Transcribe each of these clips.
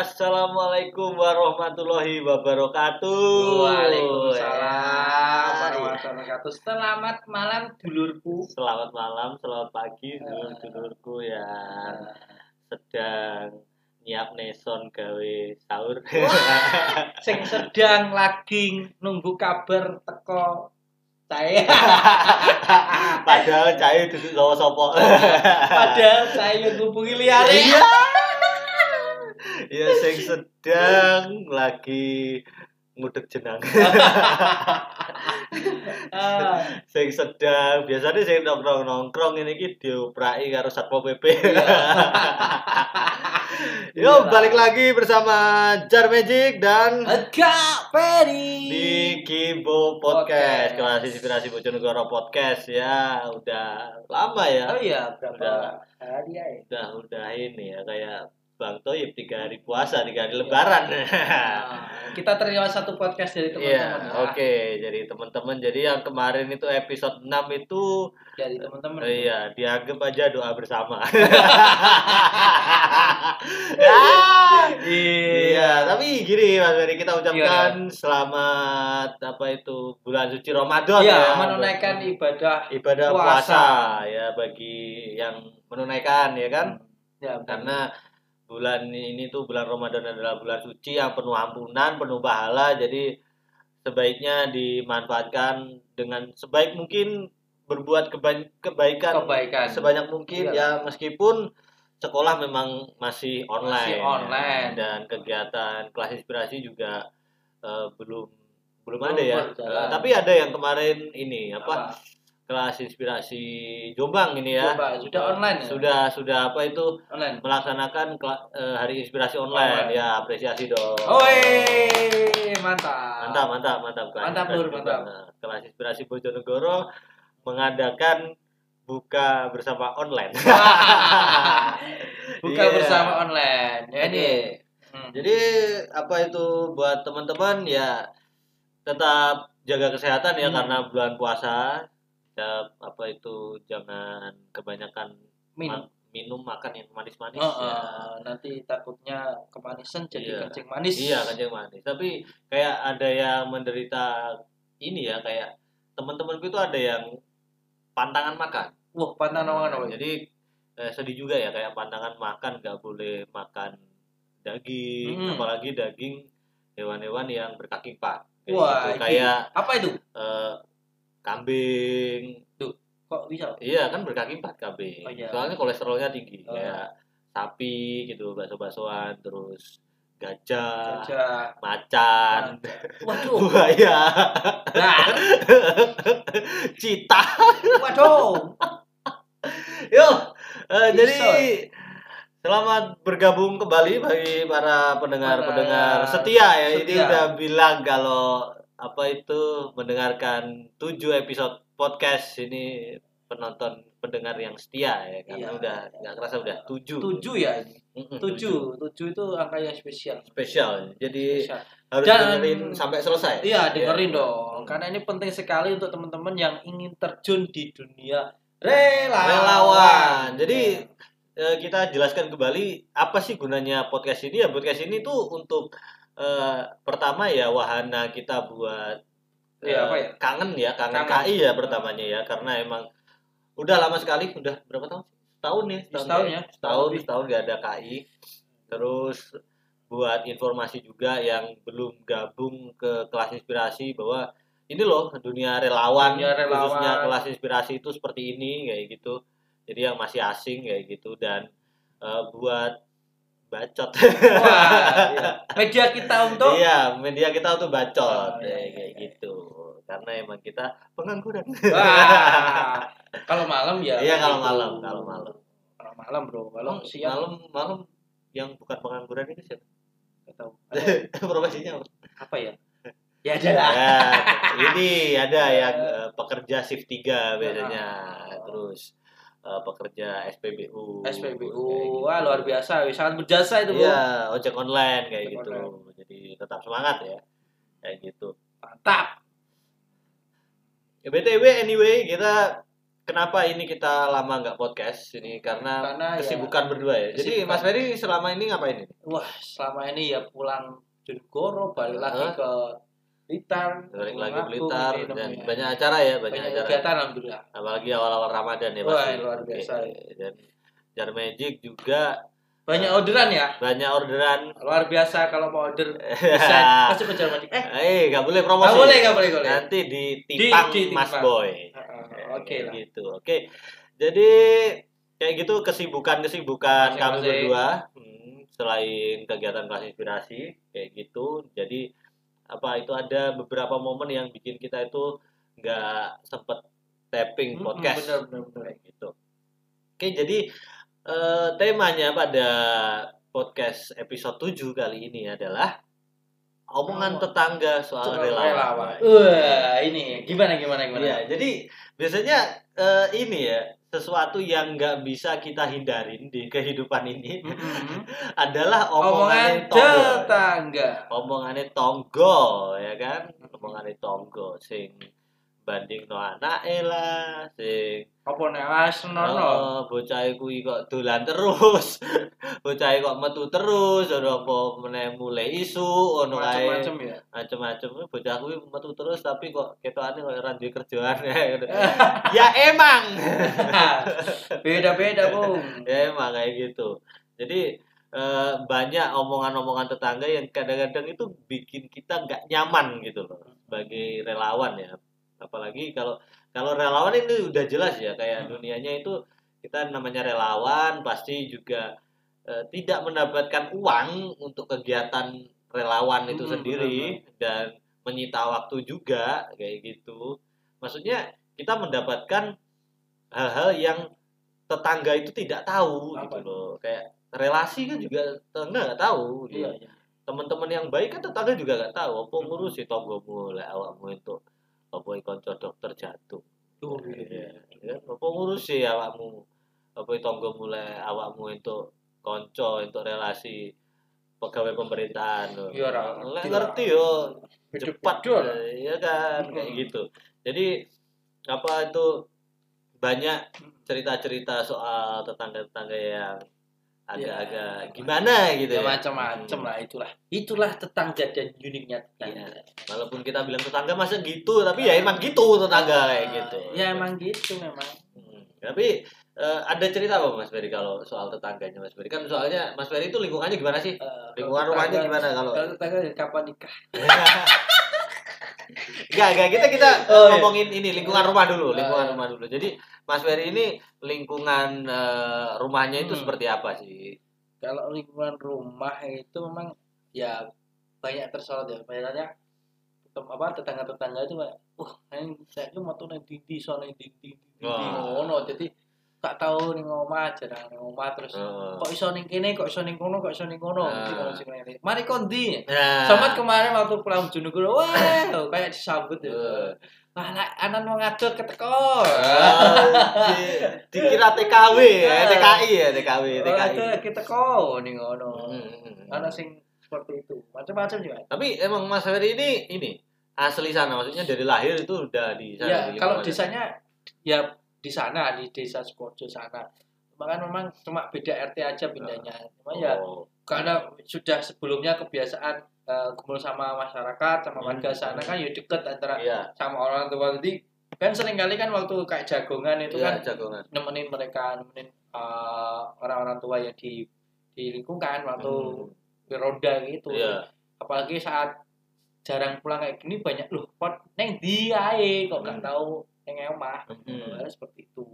Assalamualaikum warahmatullahi wabarakatuh. Waalaikumsalam Ya. warahmatullahi wabarakatuh. Selamat malam dulurku. Selamat malam, selamat pagi dulur-dulurku yang sedang nyiap neson gawe sahur. Sing sedang lagi nunggu kabar teko saya. Padahal cahaya duduk sama sopo. Padahal saya ngubungi liare. Iya. Ya sing sedang lagi ngudek jenang. Ah, sing sedang biasanya sing nongkrong nongkrong ini ki dioprai karo satpol pp. Yo Iya. balik lagi bersama Jar Magic dan Kak Peri. di Kibo Podcast, Podcast. kelas inspirasi Bojonegoro Podcast ya udah lama ya, Oh iya, berapa Udah. hari ya? udah udah ini ya kayak Bang Toyib tiga hari puasa tiga hari Lebaran. Ah, Kita terima satu podcast dari Iya, teman-teman. ya. oke. Jadi teman-teman, jadi yang kemarin itu episode 6 itu Dari teman-teman. Eh, Iya, dianggap aja doa bersama. ya, iya, tapi gini Mas Ferry, kita ucapkan selamat apa itu bulan suci Ramadan Iya, ya. menunaikan ibadah ibadah puasa. puasa. ya bagi yang menunaikan ya kan. Ya, Karena bulan ini tuh bulan Ramadan adalah bulan suci yang penuh ampunan, penuh pahala. Jadi sebaiknya dimanfaatkan dengan sebaik mungkin berbuat keba- kebaikan kebaikan. sebanyak mungkin Iya. ya meskipun sekolah memang masih online, Masih online. dan kegiatan kelas inspirasi juga eh, belum belum Belum ada ya. Eh, tapi ada yang kemarin ini apa, kelas inspirasi Jombang ini ya Coba, sudah online ya? sudah sudah apa itu Online. melaksanakan kela- eh, hari inspirasi online Online. ya apresiasi dong Oi, mantap. mantap mantap mantap kelas Mantap, Nur, Jombang. mantap. Nah, kelas inspirasi Bojonegoro mengadakan buka bersama online. Buka Iya. bersama online. Ya. Hmm. Jadi apa itu buat teman-teman ya tetap jaga kesehatan ya Hmm. karena bulan puasa. Ya, apa itu jangan kebanyakan minum. ma- minum makan yang manis-manis Oh, ya. oh, nanti takutnya kemanisan jadi Iya. kencing manis. Iya kencing manis. Tapi kayak ada yang menderita ini ya kayak teman-temanku itu ada yang pantangan makan. Wah, pantan Nah, apa Jadi eh, sedih juga ya kayak pantangan makan nggak boleh makan daging, Hmm. apalagi daging hewan-hewan yang berkaki empat. Kayak Wah, gitu. ini- kayak apa itu? eh, kambing. Kok bisa? Iya kan berkaki empat kambing. Oh, iya. Soalnya kolesterolnya tinggi. Oh. Kayak sapi gitu, bakso-baksoan, terus gajah, Gajah. macan, Waduh. buaya, Nah, cita. waduh. Yuk, eh, Bisa. jadi selamat bergabung kembali bagi para pendengar-pendengar setia ya. Ini setia. udah bilang kalau apa itu mendengarkan 7 episode podcast ini penonton pendengar yang setia ya karena Iya. udah nggak kerasa udah 7. Tujuh ya ini. Mm-mm, Tujuh. Tujuh itu angka yang spesial. Spesial. Jadi Spesial. harus Dan- dengerin sampai selesai. Iya, dengerin Iya. dong. Karena ini penting sekali untuk teman-teman yang ingin terjun di dunia relawan. relawan. Jadi Ya. kita jelaskan kembali apa sih gunanya podcast ini ya podcast ini tuh untuk eh, pertama ya wahana kita buat Iya, eh, apa ya? kangen ya kangen, Kangen. KI ya pertamanya ya karena emang udah lama sekali udah berapa tahun sih? setahun ya Setahun ya, setahun setahun lebih. setahun gak ada KI terus buat informasi juga yang belum gabung ke kelas inspirasi bahwa ini loh dunia relawan, Dunia relawan. khususnya kelas inspirasi itu seperti ini kayak gitu jadi yang masih asing kayak gitu dan eh, buat bacot Wah, iya. media kita untuk iya media kita untuk bacot Oh, ya, iya, kayak iya. gitu karena emang kita pengangguran Wah, kalau malam ya. iya kalau itu. malam kalau malam Kalau malam bro, kalau Emang siang malam malam yang bukan pengangguran itu siapa nggak tahu. Ada profesinya apa? apa ya? Ya ada lah. ya, ini ada yang eh, pekerja shift 3 biasanya terus eh, pekerja SPBU SPBU, kayak gitu. wah luar biasa, sangat berjasa itu iya ojek online kayak Ojek gitu online. jadi tetap semangat ya kayak gitu Mantap. ya, btw anyway kita kenapa ini kita lama nggak podcast ini karena, Karena ya, kesibukan berdua ya. Jadi kesibukan. Mas Ferry selama ini ngapain ini? Wah, selama ini ya pulang Jonegoro balik lagi ke Blitar. Balik lagi Ngaku, Blitar ini dan namanya. banyak acara ya, banyak, banyak acara. kegiatan alhamdulillah. Apalagi awal-awal Ramadan ya Wah, pasti. luar biasa. Oke. Dan Jar Magic juga Banyak orderan ya. banyak orderan. Luar biasa kalau mau order bisa masuk ke Jawa Eh, Eh, nggak boleh promosi. nggak boleh, nggak boleh, boleh. Nanti ditipang Di- ditipang. Mas Boy. Uh, Oke Kayak lah. gitu. Oke. Jadi kayak gitu kesibukan-kesibukan kami Masing-masing. berdua hmm, selain kegiatan kelas inspirasi kayak gitu. Jadi apa itu ada beberapa momen yang bikin kita itu nggak sempet tapping podcast bener, bener, bener. kayak gitu. Oke, jadi eh, temanya pada podcast episode 7 kali ini adalah omongan Oh. tetangga soal relawan. relawan. Wah, ini gimana gimana gimana? Iya, jadi biasanya eh, ini ya sesuatu yang nggak bisa kita hindarin di kehidupan ini Mm-mm. adalah Omongan tetangga. Omongannya tonggo ya kan, omongannya tonggo sing banding no anak lah, sing Apa nek wis nono? oh, bocah kuwi kok dolan terus, bocah kok metu terus, ono apa meneh mulai isu, ono kae Macam-macam ya. bocah kuwi metu terus tapi kok ketokane kok ora duwe kerjaan. Ya emang. Beda-beda, Bung. ya emang kayak gitu. Jadi eh, banyak omongan-omongan tetangga yang kadang-kadang itu bikin kita nggak nyaman gitu loh sebagai relawan ya apalagi kalau kalau relawan ini udah jelas ya kayak Hmm. dunianya itu kita namanya relawan pasti juga eh, tidak mendapatkan uang untuk kegiatan relawan itu Hmm, sendiri dan menyita waktu juga kayak gitu maksudnya kita mendapatkan hal-hal yang tetangga itu tidak tahu Apa gitu itu? loh kayak relasi kan juga tetangga nggak tahu gitu. Iya, iya. teman-teman yang baik kan tetangga juga nggak tahu apa Hmm. ngurusi tonggomu lah awakmu itu apa konco dokter jantung Tuh, Iya, ya. apa ngurusi awakmu apa tonggomu lah awakmu itu konco untuk relasi pegawai pemerintahan loh. Iya, ora ngerti yo cepat ya kan kayak Mm-mm. gitu jadi apa itu banyak cerita-cerita soal tetangga-tetangga yang agak-agak gimana gitu Ya ya macam-macam lah itulah. Itulah tetangga dan uniknya tetangga. Iya. walaupun kita bilang tetangga masa gitu tapi ya emang gitu tetangga kayak gitu Ya emang gitu memang. Hmm. tapi eh, ada cerita apa Mas Ferry kalau soal tetangganya Mas Ferry kan soalnya Mas Ferry itu lingkungannya gimana sih Eh, lingkungan rumahnya gimana kalau Kalau tetangga kapan nikah? Enggak, enggak. Kita kita Oh, iya. ngomongin ini lingkungan rumah dulu, lingkungan Ah. rumah dulu. Jadi Mas Ferry ini lingkungan eh, rumahnya itu Hmm. seperti apa sih? Kalau lingkungan rumah itu memang ya banyak tersorot ya. Tem- apa tetangga-tetangga itu kayak wah ini saya itu mau tuh nang dindi sono dindi dindi Wah. ngono jadi gak tahu ning omah jarang ning omah terus Heeh. kok iso ning kene kok iso ning kono kok iso ning kono Ah. Mesti ngono sing ngene. mari kondi Nah, Somat kemarin waktu pulang Jonegoro, wah kayak disambut ya. Eh. Wah, lah, anak mau ngadot keteko. Ah, di- dikira TKW ya, TKI ya, TKW, Oh, TKI. itu keteko nih ngono. Hmm. Anak sing seperti itu. Macam-macam juga. Tapi emang Mas Ferry ini ini asli sana, maksudnya dari lahir itu udah di sana. Ya, di kalau lingkungan desanya ya di sana di desa Sukojo sana. Bahkan memang cuma beda RT aja pindahnya. Cuma ya Oh. karena sudah sebelumnya kebiasaan eh, kumpul sama masyarakat sama warga Hmm. sana kan ya deket antara Iya, sama orang tua jadi kan sering kali kan waktu kayak jagongan itu iya, kan jagongan. nemenin mereka nemenin uh, orang-orang tua yang di di lingkungan waktu Hmm. ronda gitu Iya. apalagi saat jarang pulang kayak gini banyak loh pot neng di ae kok gak Hmm. tahu neng omah Hmm. Nah, seperti itu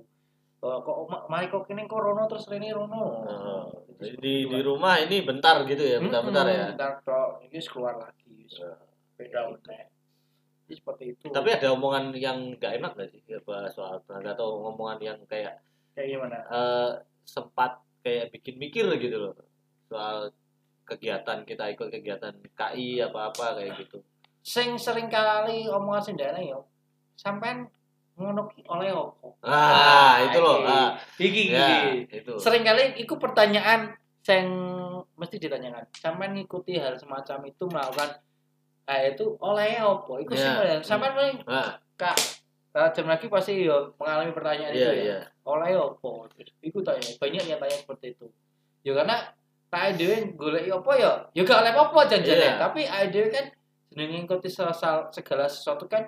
Oh, kok mari kok kini kok rono terus rene rono Oh. Jadi di, di rumah ini bentar gitu ya, bentar-bentar Mm-mm, ya. bentar tok ini keluar lagi Ya. beda udah Jadi seperti itu Tapi ada omongan yang gak enak gak sih apa soal tenaga atau omongan yang kayak kayak gimana eh, sempat kayak bikin mikir gitu loh soal kegiatan kita ikut kegiatan KI apa-apa kayak gitu. sing sering kali omongan sendiri yo sampean ngono ki oleh opo Ah, itu loh. Ah, iki ya, iki itu. sering kali itu pertanyaan yang mesti ditanyakan sampean ngikuti hal semacam itu melakukan eh itu oleh opo iku sing Ya. oleh sampean paling Ah, kak tajam lagi pasti yo mengalami pertanyaan Iya, itu ya. iya. Oleh opo? Iku tanya banyak yang tanya seperti itu. Ya karena tak dhewe golek apa ya? Ya gak oleh apa janjane, Iya. tapi dhewe kan jenenge ngikuti segala sesuatu kan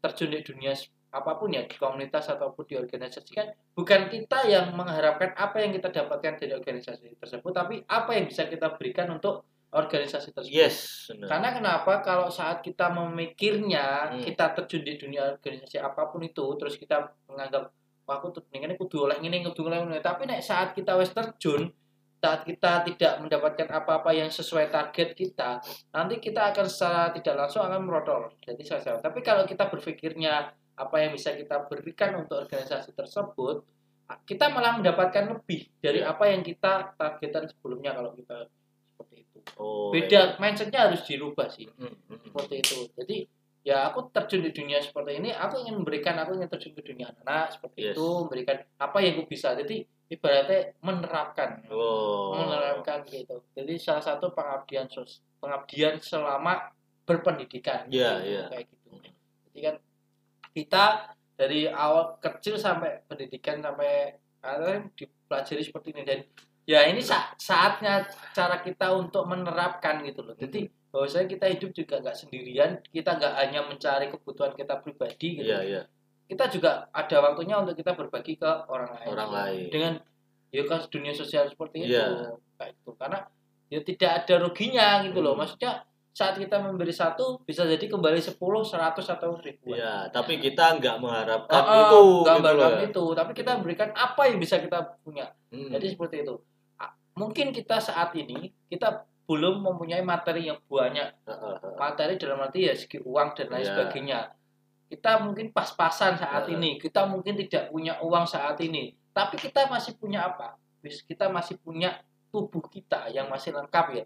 terjun di dunia apa pun ya di komunitas ataupun di organisasi kan bukan kita yang mengharapkan apa yang kita dapatkan dari organisasi tersebut tapi apa yang bisa kita berikan untuk organisasi tersebut. Yes, benar. Karena kenapa kalau saat kita memikirnya Hmm. kita terjun di dunia organisasi apa pun itu terus kita menganggap wah aku tuh ini kudu oleh ini kudu oleh ini tapi nek saat kita wes terjun saat kita tidak mendapatkan apa-apa yang sesuai target kita nanti kita akan secara tidak langsung akan merotol jadi saya tapi kalau kita berpikirnya apa yang bisa kita berikan untuk organisasi tersebut kita malah mendapatkan lebih dari Ya. apa yang kita targetan sebelumnya kalau kita seperti itu Oh, beda mindsetnya harus dirubah sih iya. Hmm, hmm, hmm. seperti itu jadi ya aku terjun di dunia seperti ini aku ingin memberikan aku ingin terjun ke dunia anak seperti Yes. itu memberikan apa yang aku bisa jadi ibaratnya menerapkan Oh. menerapkan gitu jadi salah satu pengabdian sos pengabdian selama berpendidikan Iya, gitu, iya. kayak gitu jadi kan kita dari awal kecil sampai pendidikan sampai ada dipelajari seperti ini dan ya ini sa- saatnya cara kita untuk menerapkan gitu loh jadi bahwasanya kita hidup juga nggak sendirian kita nggak hanya mencari kebutuhan kita pribadi gitu Iya, iya. kita juga ada waktunya untuk kita berbagi ke orang lain Orang lain. dengan ya kan dunia sosial seperti itu Iya. kayak itu karena ya tidak ada ruginya gitu loh Hmm. maksudnya saat kita memberi satu bisa jadi kembali 10, 100 atau ribuan. Iya, tapi kita nggak mengharapkan ah, itu gambar gitu loh. itu. Tapi kita memberikan apa yang bisa kita punya. Hmm. jadi seperti itu. Mungkin kita saat ini kita belum mempunyai materi yang banyak. Materi dalam arti ya segi uang dan lain Iya. sebagainya. Kita mungkin pas-pasan saat Heeh. ini. Kita mungkin tidak punya uang saat ini. Tapi kita masih punya apa? Kita masih punya tubuh kita yang masih lengkap ya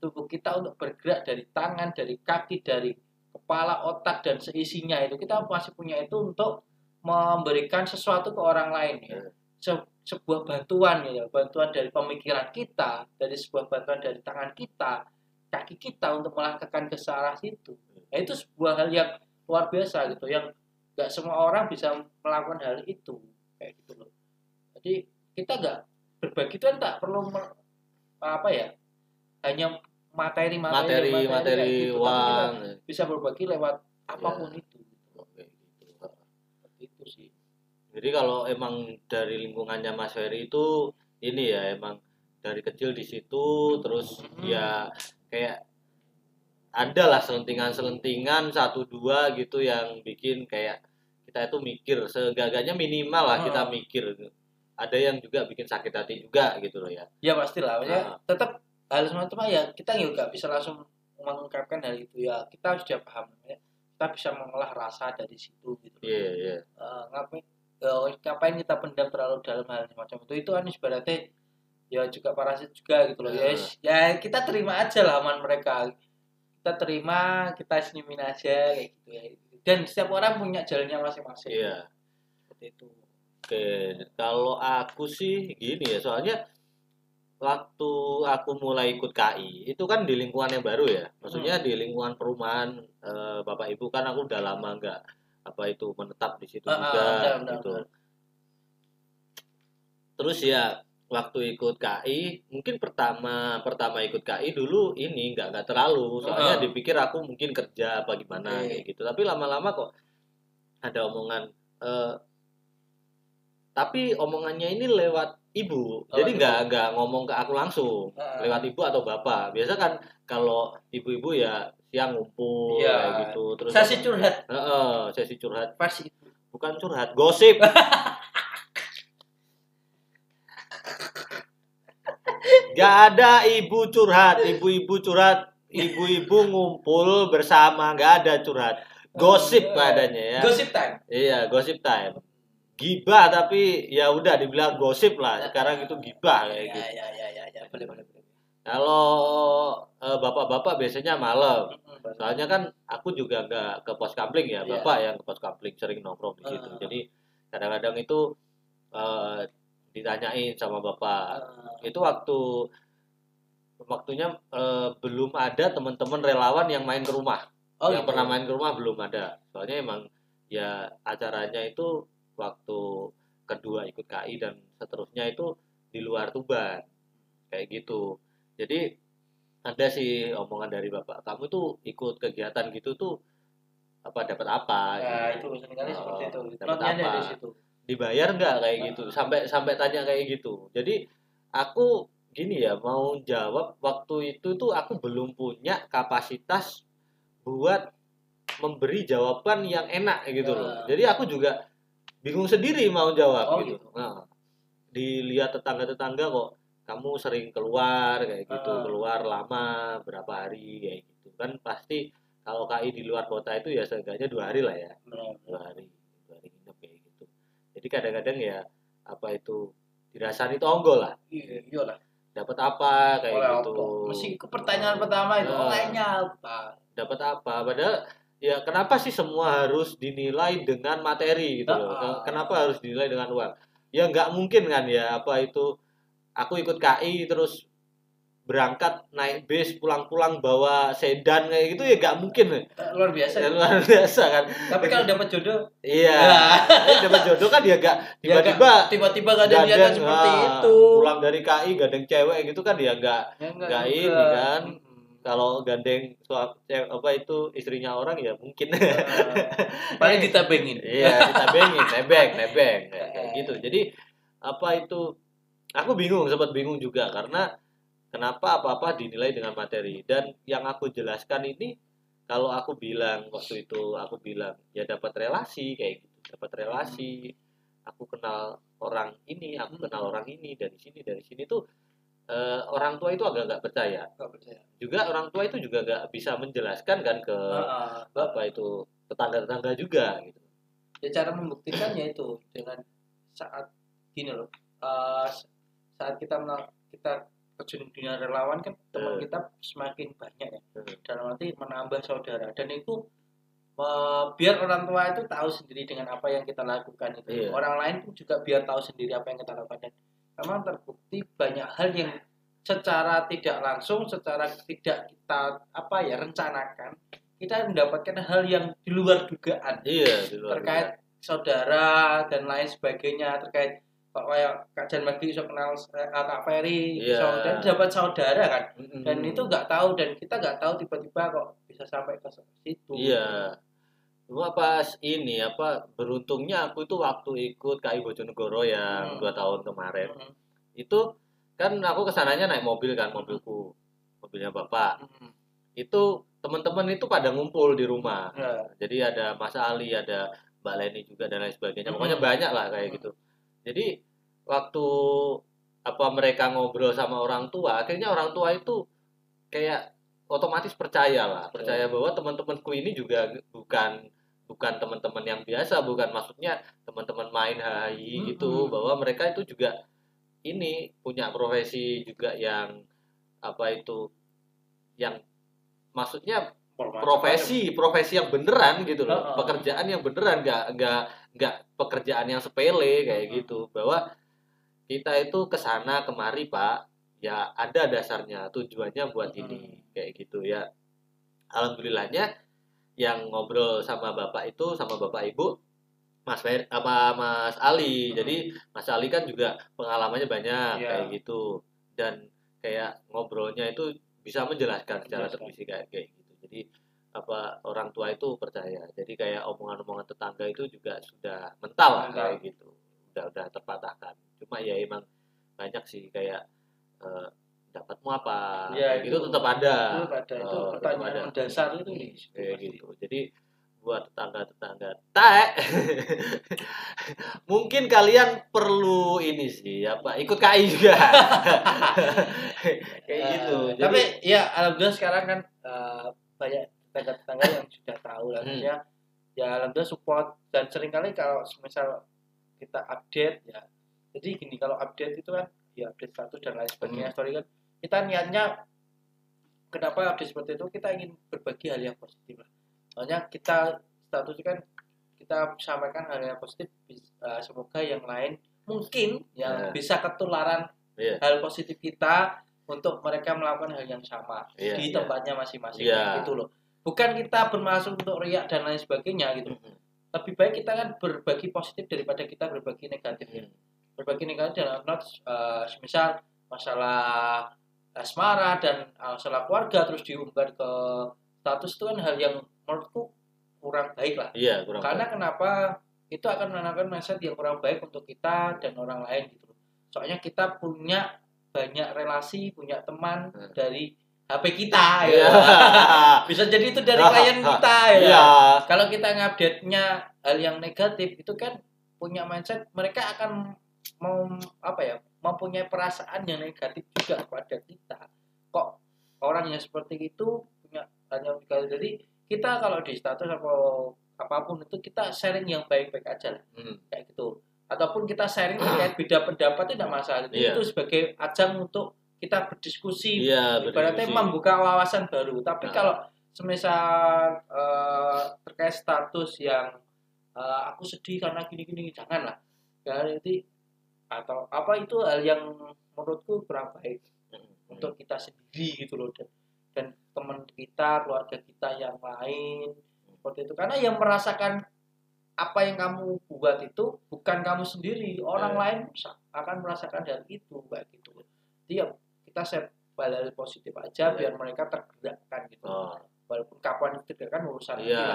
tubuh kita untuk bergerak dari tangan dari kaki dari kepala otak dan seisinya itu. Kita masih punya itu untuk memberikan sesuatu ke orang lain ya. Iya. Se- sebuah bantuan ya. Bantuan dari pemikiran kita dari sebuah bantuan dari tangan kita kaki kita untuk melakukan ke arah situ Nah, itu sebuah hal yang luar biasa gitu. Yang nggak semua orang bisa melakukan hal itu kayak gitu loh. Jadi kita nggak berbagi itu kan tak perlu apa ya hanya materi materi materi kayak gitu. Tapi kita uang bisa berbagi lewat apa pun Ya. itu Oke, gitu. seperti itu sih Jadi kalau emang dari lingkungannya Mas Ferry itu ini ya emang dari kecil di situ terus Hmm. ya kayak ada lah selentingan-selentingan satu dua gitu yang bikin kayak kita itu mikir segaganya minimal lah kita Hmm. mikir ada yang juga bikin sakit hati juga gitu loh ya ya pastilah ya Ah. tetap hal semacam ya kita juga bisa langsung mengungkapkan hal itu ya kita sudah paham ya. Kita bisa mengolah rasa dari situ gitu. Iya iya. Eh, ngapain eh, ngapain kita pendam terlalu dalam hal semacam itu? Itu kan ibaratnya ya juga parasit juga gitu loh. Ya Ya. wis, ya kita terima aja lah aman mereka. Kita terima kita senyumin aja kayak gitu ya. Dan setiap orang punya jalannya masing-masing. Iya. Seperti itu. Oke, kalau aku sih gini ya, soalnya waktu aku mulai ikut KI itu kan di lingkungan yang baru ya, maksudnya di lingkungan perumahan eh, bapak ibu kan aku udah lama nggak apa itu menetap di situ ah, juga benar, benar, gitu. benar. Terus ya waktu ikut KI mungkin pertama pertama ikut KI dulu ini nggak nggak terlalu soalnya Ah. dipikir aku mungkin kerja apa gimana Oke. kayak gitu tapi lama-lama kok ada omongan eh, tapi omongannya ini lewat ibu Lewat jadi nggak nggak ngomong ke aku langsung Ah. lewat ibu atau bapak biasa kan kalau ibu-ibu ya siang ngumpul Iya. kayak gitu terus sesi curhat Heeh, sesi curhat pasti itu bukan curhat gosip Gak ada ibu curhat, ibu-ibu curhat, ibu-ibu ngumpul bersama, gak ada curhat. Gosip adanya ya. gosip time Iya, gosip time. Gibah tapi ya udah dibilang gosip lah. Sekarang itu gibah kayak ya gitu. ya ya ya ya boleh boleh Kalau eh, bapak-bapak biasanya malam. Soalnya kan aku juga nggak ke pos kampling ya, Iya. bapak yang ke pos kampling sering nongkrong di situ. Ah. Jadi kadang-kadang itu eh, ditanyain sama bapak. Ah, Itu waktu waktunya eh, belum ada teman-teman relawan yang main ke rumah. oh yang gitu. pernah main ke rumah belum ada. Soalnya emang ya acaranya itu waktu kedua ikut KI dan seterusnya itu di luar Tuban kayak gitu jadi ada sih omongan dari bapak kamu tuh ikut kegiatan gitu tuh apa dapat apa Nah, gitu. itu sering kali seperti itu. dapat apa? di situ. dibayar nggak kayak Ah. gitu sampai sampai tanya kayak gitu jadi aku gini ya mau jawab waktu itu tuh aku belum punya kapasitas buat memberi jawaban yang enak gitu loh Ah. jadi aku juga bingung sendiri mau jawab Oh, gitu gitu. nah, dilihat tetangga-tetangga kok kamu sering keluar kayak gitu Ah. keluar lama berapa hari kayak gitu kan pasti kalau KI di luar kota itu ya seenggaknya dua hari lah ya Benar. dua hari dua hari nginep kayak gitu jadi kadang-kadang ya apa itu dirasani tonggo lah Iya lah. dapat apa kayak Oleh gitu apa? Mesti ke pertanyaan pertama itu Nah. olehnya apa? dapat apa padahal ya kenapa sih semua harus dinilai dengan materi gitu loh Ah. kenapa harus dinilai dengan uang ya nggak mungkin kan ya apa itu aku ikut KI terus berangkat naik bis pulang-pulang bawa sedan kayak gitu ya nggak mungkin Eh, Luar biasa. ya, luar biasa kan Tapi kalau dapat jodoh, iya. Tapi dapat jodoh kan dia gak ya tiba-tiba nggak- tiba-tiba gak ada niatan seperti ah, itu. pulang dari KI gandeng cewek gitu kan dia nggak Ya, enggak nggak ini kan. Kalau gandeng suap apa itu istrinya orang ya mungkin. Eh, paling ditabengin. iya kita bengin nebeng nebeng kayak kayak gitu. Jadi apa itu aku bingung sempat bingung juga karena kenapa apa-apa dinilai dengan materi. Dan yang aku jelaskan ini kalau aku bilang waktu itu aku bilang ya dapat relasi kayak gitu. Dapat relasi aku kenal orang ini aku Hmm. kenal orang ini dari sini dari sini tuh eh, orang tua itu agak nggak percaya percaya. juga orang tua itu juga nggak bisa menjelaskan kan ke ah. apa itu tetangga-tetangga juga gitu ya cara membuktikannya itu dengan saat gini loh eh, saat kita kita terjun dunia relawan kan teman Hmm. kita semakin banyak ya Hmm. dalam arti menambah saudara dan itu eh, biar orang tua itu tahu sendiri dengan apa yang kita lakukan itu Iya. orang lain pun juga biar tahu sendiri apa yang kita lakukan dan memang terbukti banyak hal yang secara tidak langsung secara tidak kita apa ya rencanakan kita mendapatkan hal yang di luar dugaan iya di luar terkait saudara dan lain sebagainya terkait kok kayak Kak Jan Magi iso kenal eh, Kak Ferry Iya. iso- dan dapat saudara kan dugaan. dan Mm-mm. itu nggak tahu dan kita nggak tahu tiba-tiba kok bisa sampai ke situ Iya. Cuma pas ini apa beruntungnya aku itu waktu ikut KI Bojonegoro yang Hmm. dua tahun kemarin. Mm, itu kan aku ke sananya naik mobil kan mobilku mobilnya bapak. Mm, itu teman-teman itu pada ngumpul di rumah. Ya. jadi ada Mas Ali ada Mbak Leni juga dan lain sebagainya. Hmm. pokoknya banyak lah kayak Hmm. gitu. Jadi waktu apa mereka ngobrol sama orang tua akhirnya orang tua itu kayak otomatis percaya lah. Percaya bahwa teman-temanku ini juga bukan bukan teman-teman yang biasa bukan maksudnya teman-teman main HI Hmm, gitu hmm. bahwa mereka itu juga ini punya profesi juga yang apa itu yang maksudnya profesi profesi yang beneran gitu loh Heeh. pekerjaan yang beneran nggak nggak nggak pekerjaan yang sepele kayak Heeh. gitu bahwa kita itu ke sana kemari pak ya ada dasarnya tujuannya buat ini kayak gitu ya alhamdulillahnya yang ngobrol sama bapak itu sama bapak ibu Mas Fer apa Mas Ali. Heeh. jadi Mas Ali kan juga pengalamannya banyak Iya. kayak gitu. Dan kayak ngobrolnya itu bisa menjelaskan secara terpisah kayak kayak gitu. Jadi apa orang tua itu percaya. Jadi kayak omongan-omongan tetangga itu juga sudah mental lah kayak gitu. Udah udah terpatahkan. Cuma ya emang banyak sih kayak eh, dapatmu apa? Ya, gitu itu. tetap ada. Itu ada. Itu Oh, tetap pertanyaan ada. mendasar itu. Nih kayak gitu. Jadi buat tetangga-tetangga. Tak mungkin kalian perlu ini sih apa ikut KI juga. Kayak Eh, gitu. Jadi tapi ya alhamdulillah sekarang kan eh, banyak tetangga-tetangga yang sudah tahu lah. Hmm. maksudnya ya alhamdulillah support. Dan sering kali kalau misal kita update ya. Jadi gini kalau update itu kan ya update status dan lain sebagainya. Hmm. story kan kita niatnya kenapa update seperti itu kita ingin berbagi hal yang positif lah soalnya kita status kan kita sampaikan hal yang positif eh, semoga yang lain mungkin Ya. yang bisa ketularan Iya. hal positif kita untuk mereka melakukan hal yang sama Iya, di iya. tempatnya masing-masing Iya. gitu loh bukan kita bermaksud untuk riak dan lain sebagainya gitu lebih baik kita kan berbagi positif daripada kita berbagi negatif ya. berbagi negatif dalam not uh, misal masalah asmara dan masalah keluarga terus diumbar ke status itu kan hal yang menurutku kurang baik lah Iya, kurang karena baik. kenapa itu akan menanamkan mindset yang kurang baik untuk kita dan orang lain gitu soalnya kita punya banyak relasi punya teman Hmm. dari HP kita Iya. ya bisa jadi itu dari klien kita ya Iya. kalau kita ngupdate-nya hal yang negatif itu kan punya mindset mereka akan mau apa ya mempunyai perasaan yang negatif juga pada kita kok orang yang seperti itu punya hanya jadi kita kalau di status atau apa pun itu kita sharing yang baik-baik aja lah Hmm. kayak gitu ataupun kita sharing terkait beda pendapat itu tidak masalah Iya. itu sebagai ajang untuk kita berdiskusi Iya, ibaratnya berdiskusi. membuka wawasan baru tapi Nah. kalau semisal eh, terkait status yang eh, aku sedih karena gini gini jangan lah ya nanti atau apa itu hal yang menurutku kurang baik Hmm. untuk kita sendiri gitu loh dan, dan teman kita keluarga kita yang lain. Seperti itu. Karena yang merasakan apa yang kamu buat itu bukan kamu sendiri. Orang Ya. lain akan merasakan hal itu kayak gitu. Jadi ya kita share hal positif aja biar mereka tergerakkan gitu. Oh, walaupun kapan tergerakkan urusan lah iya.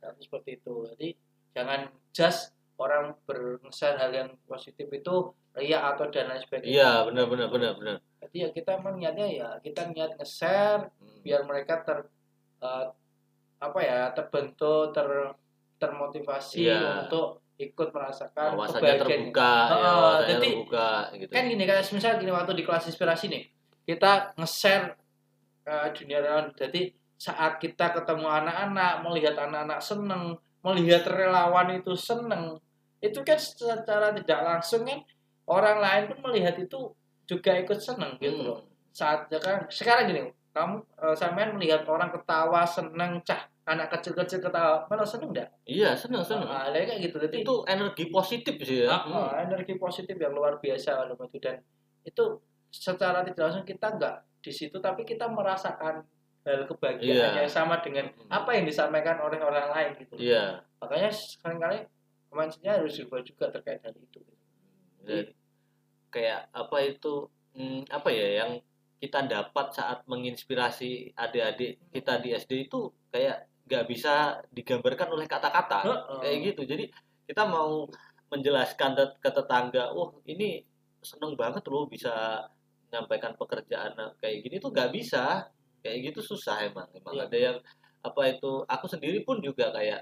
Nah, seperti itu. Jadi jangan just orang berngeser hal yang positif itu ria atau dan lain sebagainya Iya, benar benar benar benar. jadi ya kita emang niatnya ya kita niat nge-share Hmm. biar mereka ter eh, apa ya terbentuk ter termotivasi Iya. untuk ikut merasakan Wawasannya kebahagiaan terbuka, ya, Oh, wawasannya jadi terbuka gitu. kan gini kan misal gini waktu di kelas inspirasi nih kita nge-share eh, dunia relawan jadi saat kita ketemu anak-anak melihat anak-anak seneng melihat relawan itu seneng itu kan secara tidak langsung kan orang lain pun melihat itu juga ikut seneng gitu Hmm. loh saat kan sekarang gini kamu eh, sampean melihat orang ketawa seneng cah anak kecil-kecil ketawa malah seneng enggak? Iya, senang. Ah, kayak gitu jadi Itu energi positif sih ya. Ah, ah, energi positif yang luar biasa kalau itu dan itu secara tidak langsung kita nggak di situ tapi kita merasakan hal kebahagiaan Iya. yang sama dengan Hmm. apa yang disampaikan oleh orang lain gitu Iya. makanya sering kali mindsetnya harus dirubah juga terkait hal itu. Dan kayak apa itu hmm, apa ya yang kita dapat saat menginspirasi adik-adik kita di SD itu kayak nggak bisa digambarkan oleh kata-kata kayak gitu. Jadi kita mau menjelaskan ke tetangga wah ini seneng banget loh bisa menyampaikan pekerjaan kayak gini tuh nggak bisa. Kayak gitu susah emang emang Iya. ada yang apa itu aku sendiri pun juga kayak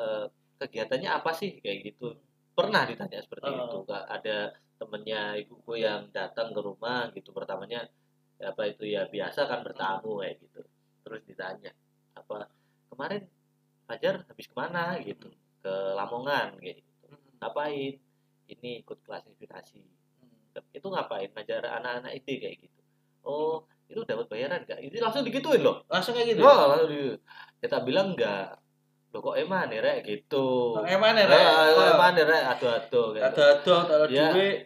eh, kegiatannya apa sih? Kayak gitu. Pernah ditanya seperti Heeh. itu Nggak ada temennya ibuku yang datang ke rumah gitu. Pertamanya ya apa itu ya biasa kan bertamu kayak gitu. Terus ditanya apa kemarin Fajar habis ke mana? Gitu. Ke Lamongan kayak gitu. Ngapain? Ini ikut kelas inspirasi itu ngapain? Ngajar anak-anak SD kayak gitu. Oh itu dapat bayaran gak itu langsung digituin loh. Langsung kayak gitu oh langsung di- kita bilang enggak lo kok eman ya rek gitu. Emang ya Eh, eh, eman ya rek? Kayak gitu. ada ada Ya. duit.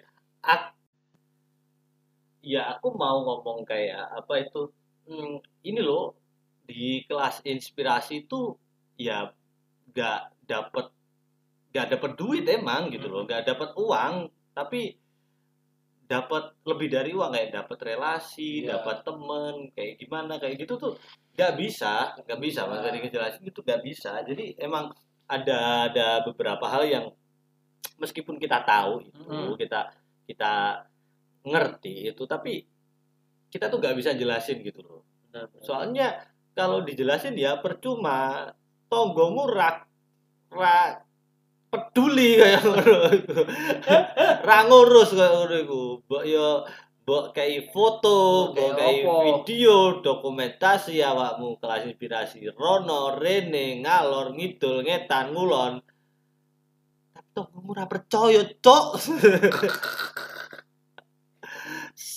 ya aku mau ngomong kayak apa itu hmm, ini loh di kelas inspirasi itu ya nggak dapet nggak dapet duit emang gitu loh. Nggak dapet uang tapi dapat lebih dari uang kayak dapat relasi Iya. dapat temen kayak gimana kayak gitu tuh nggak bisa nggak bisa mas Iya. dari ngejelasin itu nggak bisa jadi emang ada ada beberapa hal yang meskipun kita tahu itu Mm. kita kita ngerti itu tapi kita tuh nggak bisa jelasin gitu loh soalnya kalau dijelasin ya percuma tonggomu rak rak peduli kayak ngono iku. ra ngurus kayak ngono iku mbok yo mbok kei foto mbok Kayak kei video dokumentasi awakmu kelas inspirasi rono rene ngalor ngidul ngetan ngulon. Tapi tonggomu ra percaya cok.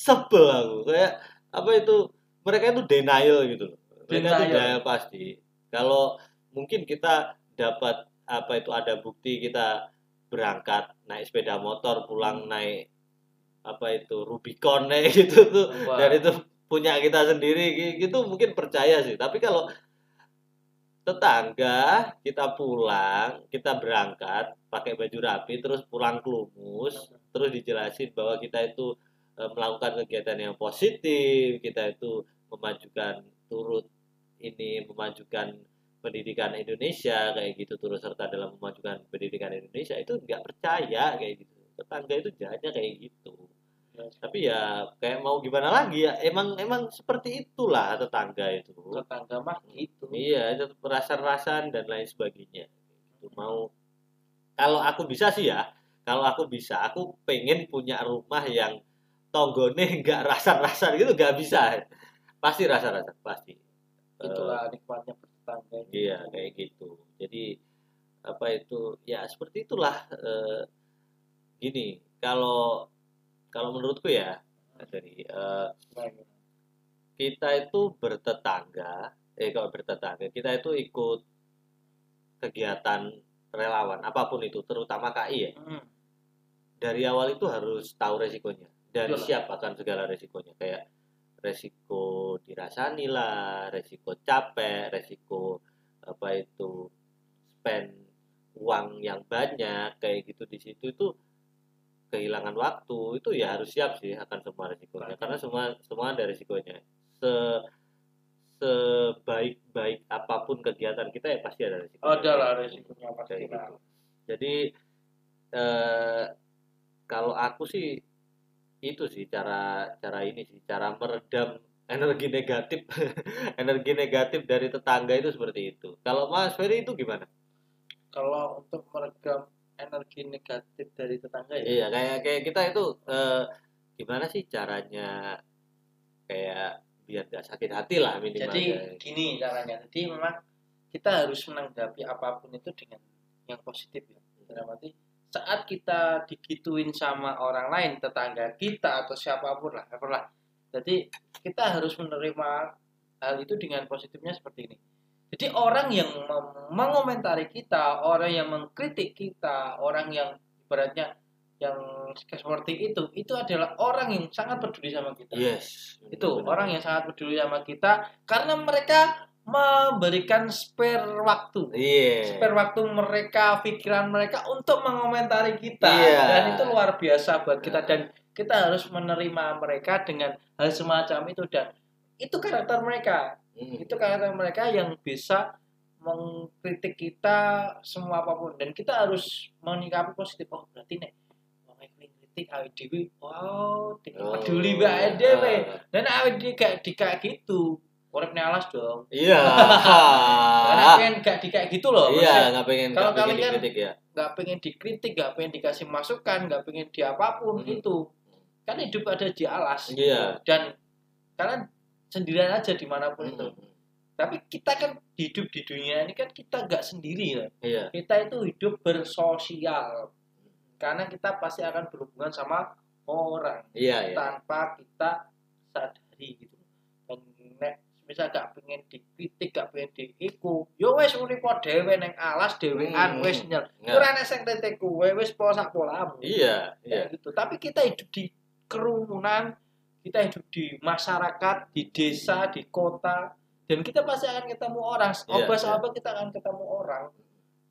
Sebel aku. Kayak apa itu mereka itu denial gitu loh. Mereka itu Denial. denial pasti. Kalau mungkin kita dapat apa itu ada bukti kita berangkat naik sepeda motor pulang naik apa itu Rubicon gitu tuh. Wah. dan itu punya kita sendiri gi- gitu mungkin percaya sih. Tapi kalau tetangga kita pulang kita berangkat pakai baju rapi terus pulang kelumus terus dijelasin bahwa kita itu e, melakukan kegiatan yang positif kita itu memajukan turut ini memajukan pendidikan Indonesia kayak gitu turut serta dalam memajukan pendidikan Indonesia itu nggak percaya kayak gitu. Tetangga itu jahatnya kayak gitu tapi ya kayak mau gimana lagi ya emang emang seperti itulah tetangga itu. Tetangga mah gitu. Iya itu perasaan-perasaan dan lain sebagainya. Itu mau kalau aku bisa sih ya kalau aku bisa aku pengen punya rumah yang tonggone nggak rasa-rasa gitu nggak bisa. Pasti rasa-rasa pasti. Itulah nikmatnya bertetangga iya kayak gitu. Jadi apa itu? Ya seperti itulah eh, gini kalau kalau menurutku ya dari uh, kita itu bertetangga eh kalau bertetangga kita itu ikut kegiatan relawan apa pun itu terutama KI ya hmm. dari awal itu harus tahu resikonya dan Yalah. siap akan segala resikonya kayak resiko dirasani lah resiko capek resiko apa itu spend uang yang banyak kayak gitu di situ itu kehilangan waktu itu ya harus siap sih akan semua risikonya karena semua semua ada risikonya se sebaik baik apa pun kegiatan kita ya pasti ada risiko ada lah risikonya pasti gitu. jadi eh, kalau aku sih itu sih cara cara ini sih cara meredam energi negatif. Energi negatif dari tetangga itu seperti itu. Kalau Mas Ferry itu gimana? Kalau untuk meredam energi negatif dari tetangga ya? Iya kayak kayak kita itu eh, gimana sih caranya kayak biar gak sakit hati lah minimal jadi gini caranya jadi memang kita harus menanggapi apa pun itu dengan yang positif ya. Dalam arti saat kita digituin sama orang lain tetangga kita atau siapa pun lah lah. Jadi kita harus menerima hal itu dengan positifnya seperti ini jadi orang yang mengomentari kita, orang yang mengkritik kita, orang yang beratnya yang seperti itu, itu adalah orang yang sangat peduli sama kita. Yes. Itu benar. orang yang sangat peduli sama kita karena mereka memberikan spare waktu, yeah. spare waktu mereka, pikiran mereka untuk mengomentari kita, yeah. dan itu luar biasa buat kita dan kita harus menerima mereka dengan hal semacam itu dan itu karakter mereka. Hmm. Itu karakter mereka yang bisa mengkritik kita semua apa pun. Dan kita harus menyikapi positif. Oh berarti nek wong kritik awake dhewe wow oh, peduli mbak dhewe. Uh. dan awake dhewe gak dikak gitu urip alas dong. Iya. Karena pengen gak dikak gitu loh iya nggak pengen kalau kalian dikritik ya nggak pengen dikritik nggak pengen dikasih masukan nggak pengen di apa pun hmm. itu kan hidup ada di alas. Iya. Dan kalian sendirian aja di mana pun hmm. itu tapi kita kan hidup di dunia ini kan kita nggak sendiri ya iya. kita itu hidup bersosial karena kita pasti akan berhubungan sama orang iya, iya. tanpa kita sadari gitu dan nek misal gak pengen dikritik gak pengen diiku yo wes uripo dhewe neng alas dhewean hmm. wes nyel yeah. ora nek sing wes posak polamu iya iya gitu tapi kita hidup di kerumunan kita hidup di masyarakat, di desa, di kota, dan kita pasti akan ketemu orang. Obat yeah, yeah. kita akan ketemu orang.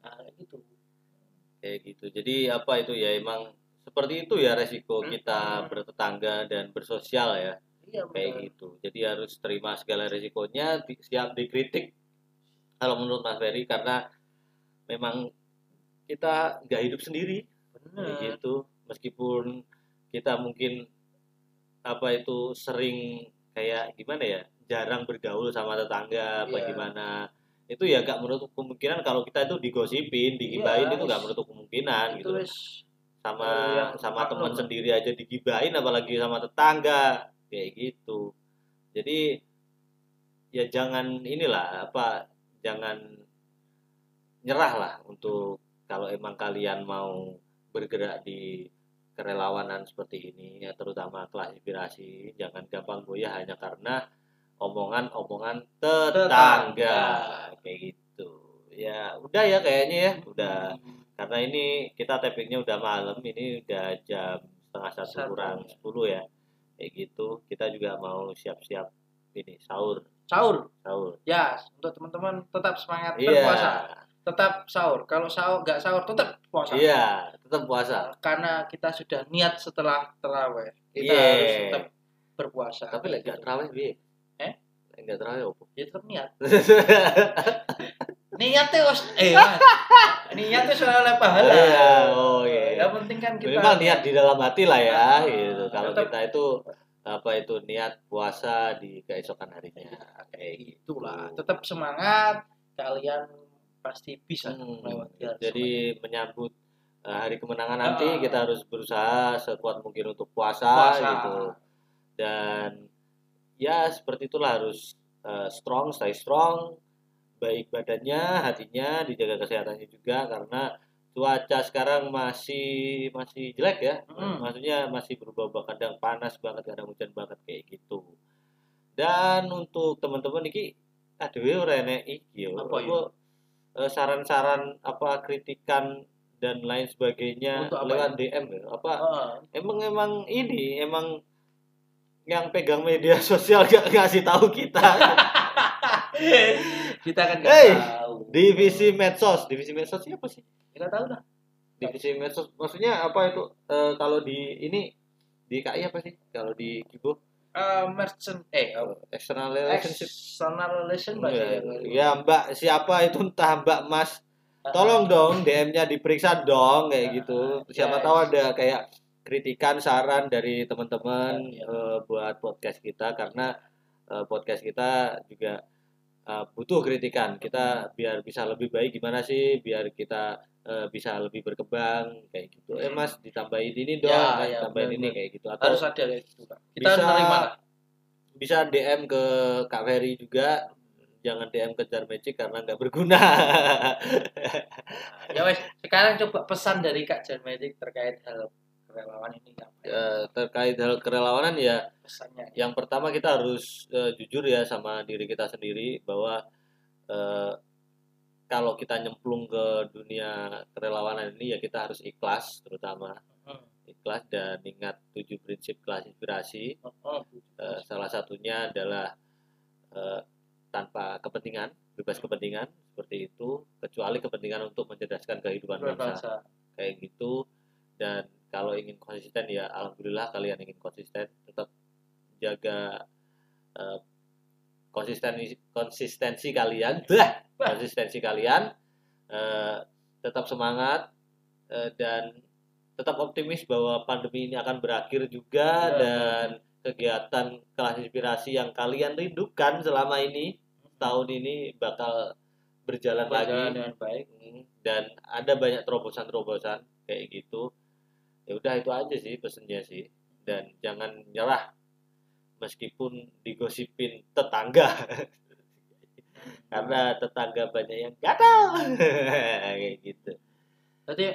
Nah, gitu. Kayak gitu. Jadi apa itu ya emang seperti itu ya resiko hmm. kita bertetangga dan bersosial ya. Iya, kayak gitu. Jadi harus terima segala resikonya, di, siap dikritik. Kalau menurut Mas Ferry karena memang kita nggak hidup sendiri. Benar. gitu. Meskipun kita mungkin apa itu sering kayak gimana ya jarang bergaul sama tetangga yeah. bagaimana itu ya gak menutup kemungkinan kalau kita itu digosipin digibain yeah, itu gak menutup kemungkinan itu gitu sama sama teman sendiri aja digibain apalagi sama tetangga kayak gitu. Jadi ya jangan inilah apa jangan nyerah lah untuk kalau emang kalian mau bergerak di kerelawanan seperti ini ya terutama kelas inspirasi jangan gampang goyah hanya karena omongan-omongan tetangga. tetangga kayak gitu. Ya udah ya kayaknya ya udah. Hmm. karena ini kita tappingnya udah malam ini udah jam setengah satu. kurang sepuluh ya. Kayak gitu kita juga mau siap-siap ini sahur. Sahur? Sahur. Ya untuk teman-teman tetap semangat iya. berpuasa tetap sahur. Kalau sahur nggak sahur tetap puasa. Iya tetap puasa. Karena kita sudah niat setelah terawih. Kita Iya. harus tetap berpuasa. Tapi lagi Gitu. terawih bi Eh? lagi gak terawih opo ya tetap niat. Niatnya was eh niatnya soal pahala. Iya, oh, iya. yang penting kan kita memang niat di dalam hati lah ya Ah, gitu. Kalau tetap- kita itu apa itu niat puasa di keesokan harinya. Kayak gitu itulah tetap semangat. Kalian pasti bisa Hmm, melewati hal jadi menyambut uh, hari kemenangan nanti Ah. kita harus berusaha sekuat mungkin untuk puasa, Puasa. gitu dan ya seperti itulah harus uh, strong stay strong baik badannya hatinya dijaga kesehatannya juga karena cuaca sekarang masih masih jelek ya Hmm. maksudnya masih berubah-ubah kadang panas banget kadang hujan banget kayak gitu dan untuk teman-teman iki aduh ora enek iki yo Apa eh, saran-saran apa kritikan dan lain sebagainya Untuk apa lewat DM ya. Apa Heeh. emang emang ini emang yang pegang media sosial gak ngasih tahu kita? Kita kan Hey, tahu. divisi medsos. Divisi medsos siapa sih? Kita tahu dah. Divisi medsos maksudnya apa itu? Eh, kalau di ini di KI apa sih? Kalau di Kibo Eh, merchant. Eh oh, external relationship. external relation bahasa ya mbak siapa itu? Entah mbak mas. Tolong dong DM-nya diperiksa dong kayak gitu. siapa ya, tahu ada kayak kritikan saran dari teman-teman Ya, ya. eh, buat podcast kita. Karena eh, podcast kita juga eh, butuh kritikan. Kita biar bisa lebih baik gimana sih? Biar kita eh, bisa lebih berkembang kayak gitu. Eh mas ditambahin ini dong Ya, ya, tambahin ini kayak gitu. Atau harus ada kayak gitu Kak. kita Bisa- menerima bisa DM ke Kak Ferry juga. Jangan DM ke Jar Magic karena nggak berguna. Ya wes. Sekarang coba pesan dari Kak Jan Magic terkait hal relawan ini ya terkait hal kerelawanan ya pesannya. yang pertama kita harus eh, jujur ya sama diri kita sendiri bahwa eh, kalau kita nyemplung ke dunia kerelawanan ini ya kita harus ikhlas terutama. Hmm. ikhlas dan ingat tujuh prinsip kelas inspirasi. Eh, salah satunya adalah eh, tanpa kepentingan bebas kepentingan seperti itu kecuali kepentingan untuk mencerdaskan kehidupan bangsa. Kayak gitu. Dan kalau ingin konsisten ya alhamdulillah kalian ingin konsisten tetap jaga eh, konsistensi konsistensi kalian! Bah. konsistensi kalian eh, tetap semangat eh, dan tetap optimis bahwa pandemi ini akan berakhir juga Ya, dan kegiatan kelas inspirasi yang kalian rindukan selama ini tahun ini bakal berjalan, berjalan lagi dengan baik Hmm, dan ada banyak terobosan-terobosan kayak gitu ya udah itu aja sih pesennya sih. Dan jangan nyerah. Meskipun digosipin tetangga. Karena tetangga banyak yang gatal kayak gitu. Jadi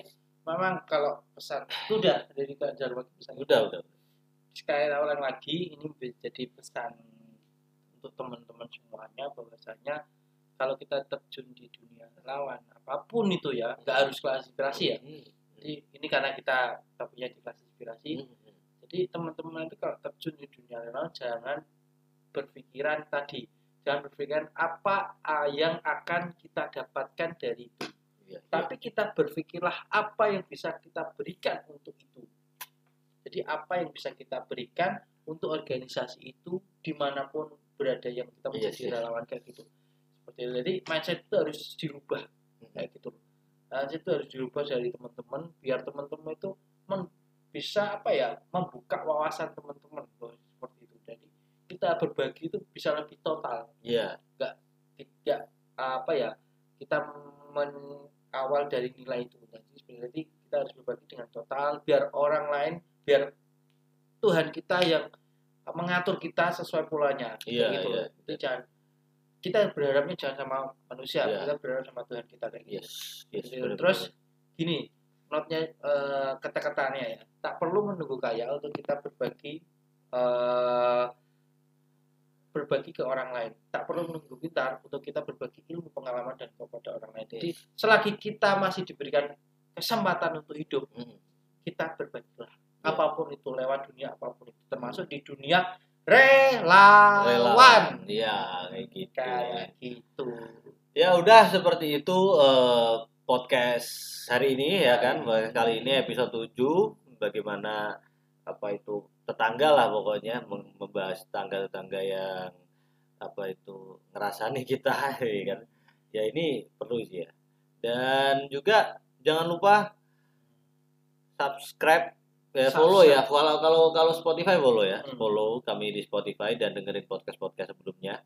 memang kalau pesan itu udah dari Kak Jarwo. Pesan udah udah. sekali ulang lagi ini menjadi pesan untuk teman-teman semuanya bahwasanya kalau kita terjun di dunia relawan apa pun itu ya nggak harus kelas inspirasi ya. Hmm, jadi ini karena kita kita punya di kelas inspirasi hmm, hmm. jadi teman-teman itu kalau terjun di dunia relawan jangan berpikiran tadi jangan berpikiran apa ah, yang akan kita dapatkan dari itu Iya, iya. tapi kita berpikirlah apa yang bisa kita berikan untuk itu. Jadi apa yang bisa kita berikan untuk organisasi itu di mana pun berada yang kita Iya menjadi sih. relawan kayak gitu. Seperti itu. Jadi mindset itu harus dirubah kayak gitu. Mindset itu harus dirubah dari teman-teman biar teman-teman itu men- bisa apa ya membuka wawasan teman-teman seperti itu. Jadi kita berbagi itu bisa lebih total. Iya, tidak apa ya kita men awal dari nilai itu. Jadi sebenarnya kita harus berbagi dengan total biar orang lain biar Tuhan kita yang mengatur kita sesuai polanya. Kayak gitu loh. Itu jangan kita berharapnya jangan sama manusia Iya. kita berharap sama Tuhan kita kayak gitu. Yes, yes Gitu. terus gini notnya eh, kata-katanya ya tak perlu menunggu kaya untuk kita berbagi eh, berbagi ke orang lain. Tak perlu menunggu pintar untuk kita berbagi ilmu pengalaman dan kepada orang lain. Jadi selagi kita masih diberikan kesempatan untuk hidup Hmm, kita berbagilah. Ya. apa pun itu lewat dunia apa pun itu. Termasuk di dunia relawan. Iya, kayak gitu. Kayak gitu. Ya udah seperti itu eh, podcast hari ini ya kan. Kali ini episode 7 bagaimana apa itu tetangga lah pokoknya mem- membahas tetangga-tetangga yang apa itu ngerasani kita ya kan. Ya ini perlu sih ya. Dan juga jangan lupa subscribe ya follow ya. kalau kalau kalau Spotify follow ya. Hmm. follow kami di Spotify dan dengerin podcast podcast sebelumnya.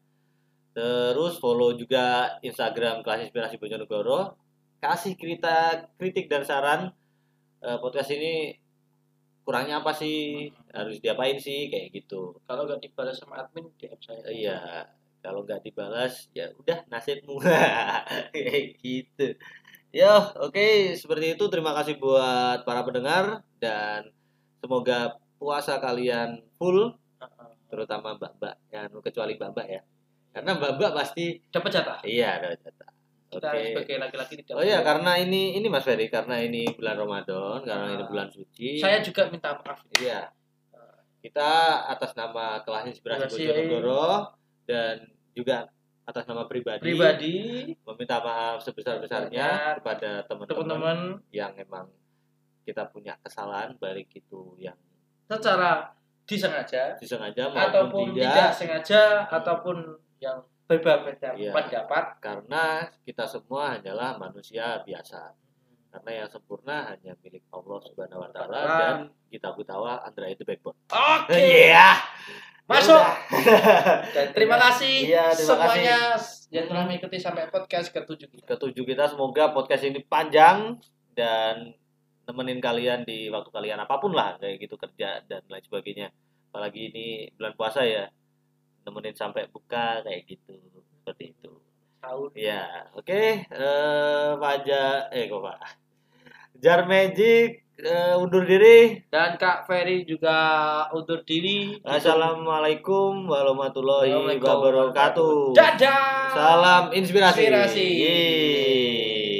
Terus follow juga Instagram kelas inspirasi Bojonegoro. Kasih kita kritik dan saran eh, podcast ini kurangnya apa sih? Harus diapain sih? Kayak gitu. Kalau nggak dibalas sama admin DM saya. iya. Kalau nggak dibalas ya udah nasibmu. Kayak gitu. Ya oke. Seperti itu. Terima kasih buat para pendengar dan semoga puasa kalian full terutama mbak-mbak ya kecuali mbak-mbak ya karena mbak-mbak pasti Dapat jatah. iya ada jatah Kita oke sebagai laki-laki tidak. oh iya karena ini ini Mas Ferry karena ini bulan Ramadan karena ini Ah. bulan suci saya juga minta maaf. Iya. Kita atas nama kelas inspirasi. Bojonegoro dan juga atas nama pribadi, Pribadi, meminta maaf sebesar-besarnya Banyak. kepada teman-teman yang emang kita punya kesalahan balik itu yang secara disengaja disengaja maupun ataupun tidak, tidak sengaja ataupun yang berbeda Iya. pendapat. Karena kita semua hanyalah manusia biasa. Karena yang sempurna hanya milik Allah Subhanahu wa taala dan kita ketawa Andra itu backbone. oke. Iya. masuk. Ya dan terima kasih Iya, terima semuanya yang telah mengikuti sampai podcast ketujuh kita. Ketujuh kita semoga podcast ini panjang dan nemenin kalian di waktu kalian apa pun lah kayak gitu kerja dan lain sebagainya. Apalagi ini bulan puasa ya nemenin sampai buka kayak gitu seperti itu. Tahun ya oke eh Fajar eh kok Pak? Jar Magic eh, undur diri. Dan Kak Ferry juga undur diri. Assalamualaikum warahmatullahi wabarakatuh. Dadah. Salam inspirasi, Inspirasi. Yeay.